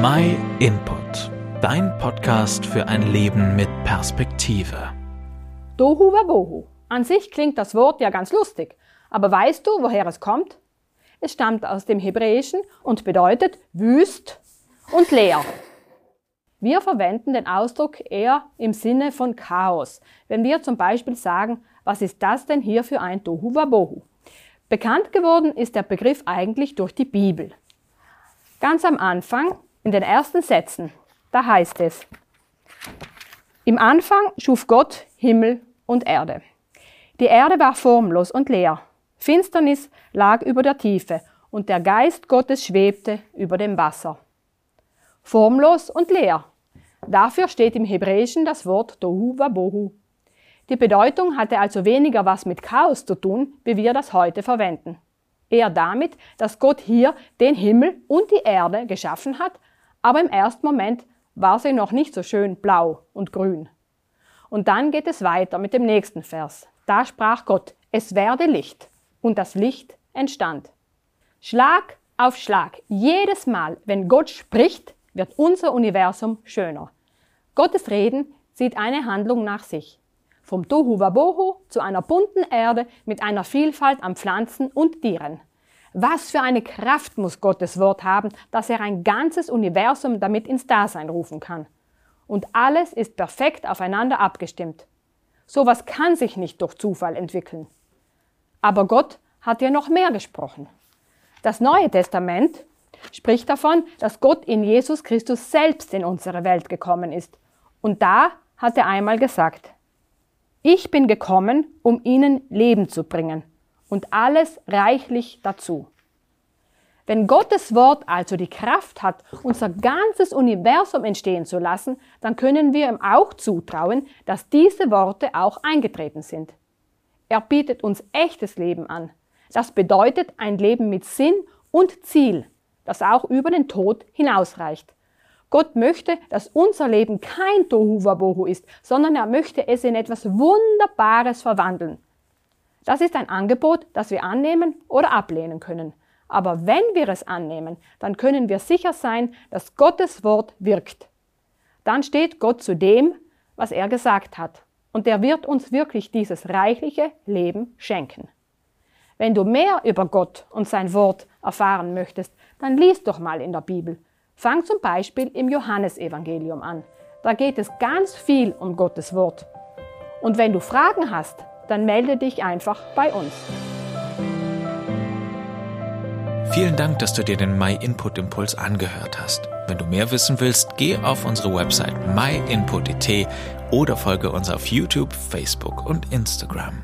My Input, dein Podcast für ein Leben mit Perspektive. Dohu Wabohu. An sich klingt das Wort ja ganz lustig, aber weißt du, woher es kommt? Es stammt aus dem Hebräischen und bedeutet wüst und leer. Wir verwenden den Ausdruck eher im Sinne von Chaos, wenn wir zum Beispiel sagen, was ist das denn hier für ein Tohu Wabohu? Bekannt geworden ist der Begriff eigentlich durch die Bibel. Ganz am Anfang, in den ersten Sätzen, da heißt es, im Anfang schuf Gott Himmel und Erde. Die Erde war formlos und leer. Finsternis lag über der Tiefe und der Geist Gottes schwebte über dem Wasser. Formlos und leer. Dafür steht im Hebräischen das Wort Tohu Wabohu. Die Bedeutung hatte also weniger was mit Chaos zu tun, wie wir das heute verwenden. Eher damit, dass Gott hier den Himmel und die Erde geschaffen hat, aber im ersten Moment war sie noch nicht so schön blau und grün. Und dann geht es weiter mit dem nächsten Vers. Da sprach Gott, es werde Licht. Und das Licht entstand. Schlag auf Schlag. Jedes Mal, wenn Gott spricht, wird unser Universum schöner. Gottes Reden zieht eine Handlung nach sich. Vom Tohu Wabohu zu einer bunten Erde mit einer Vielfalt an Pflanzen und Tieren. Was für eine Kraft muss Gottes Wort haben, dass er ein ganzes Universum damit ins Dasein rufen kann. Und alles ist perfekt aufeinander abgestimmt. Sowas kann sich nicht durch Zufall entwickeln. Aber Gott hat ja noch mehr gesprochen. Das Neue Testament spricht davon, dass Gott in Jesus Christus selbst in unsere Welt gekommen ist. Und da hat er einmal gesagt, ich bin gekommen, um ihnen Leben zu bringen und alles reichlich dazu. Wenn Gottes Wort also die Kraft hat, unser ganzes Universum entstehen zu lassen, dann können wir ihm auch zutrauen, dass diese Worte auch eingetreten sind. Er bietet uns echtes Leben an. Das bedeutet ein Leben mit Sinn und Ziel, das auch über den Tod hinausreicht. Gott möchte, dass unser Leben kein Tohuwabohu ist, sondern er möchte es in etwas Wunderbares verwandeln. Das ist ein Angebot, das wir annehmen oder ablehnen können. Aber wenn wir es annehmen, dann können wir sicher sein, dass Gottes Wort wirkt. Dann steht Gott zu dem, was er gesagt hat. Und er wird uns wirklich dieses reichliche Leben schenken. Wenn du mehr über Gott und sein Wort erfahren möchtest, dann lies doch mal in der Bibel Fang zum Beispiel im Johannesevangelium an. Da geht es ganz viel um Gottes Wort. Und wenn du Fragen hast, dann melde dich einfach bei uns. Vielen Dank, dass du dir den My Input Impuls angehört hast. Wenn du mehr wissen willst, geh auf unsere Website myinput.it oder folge uns auf YouTube, Facebook und Instagram.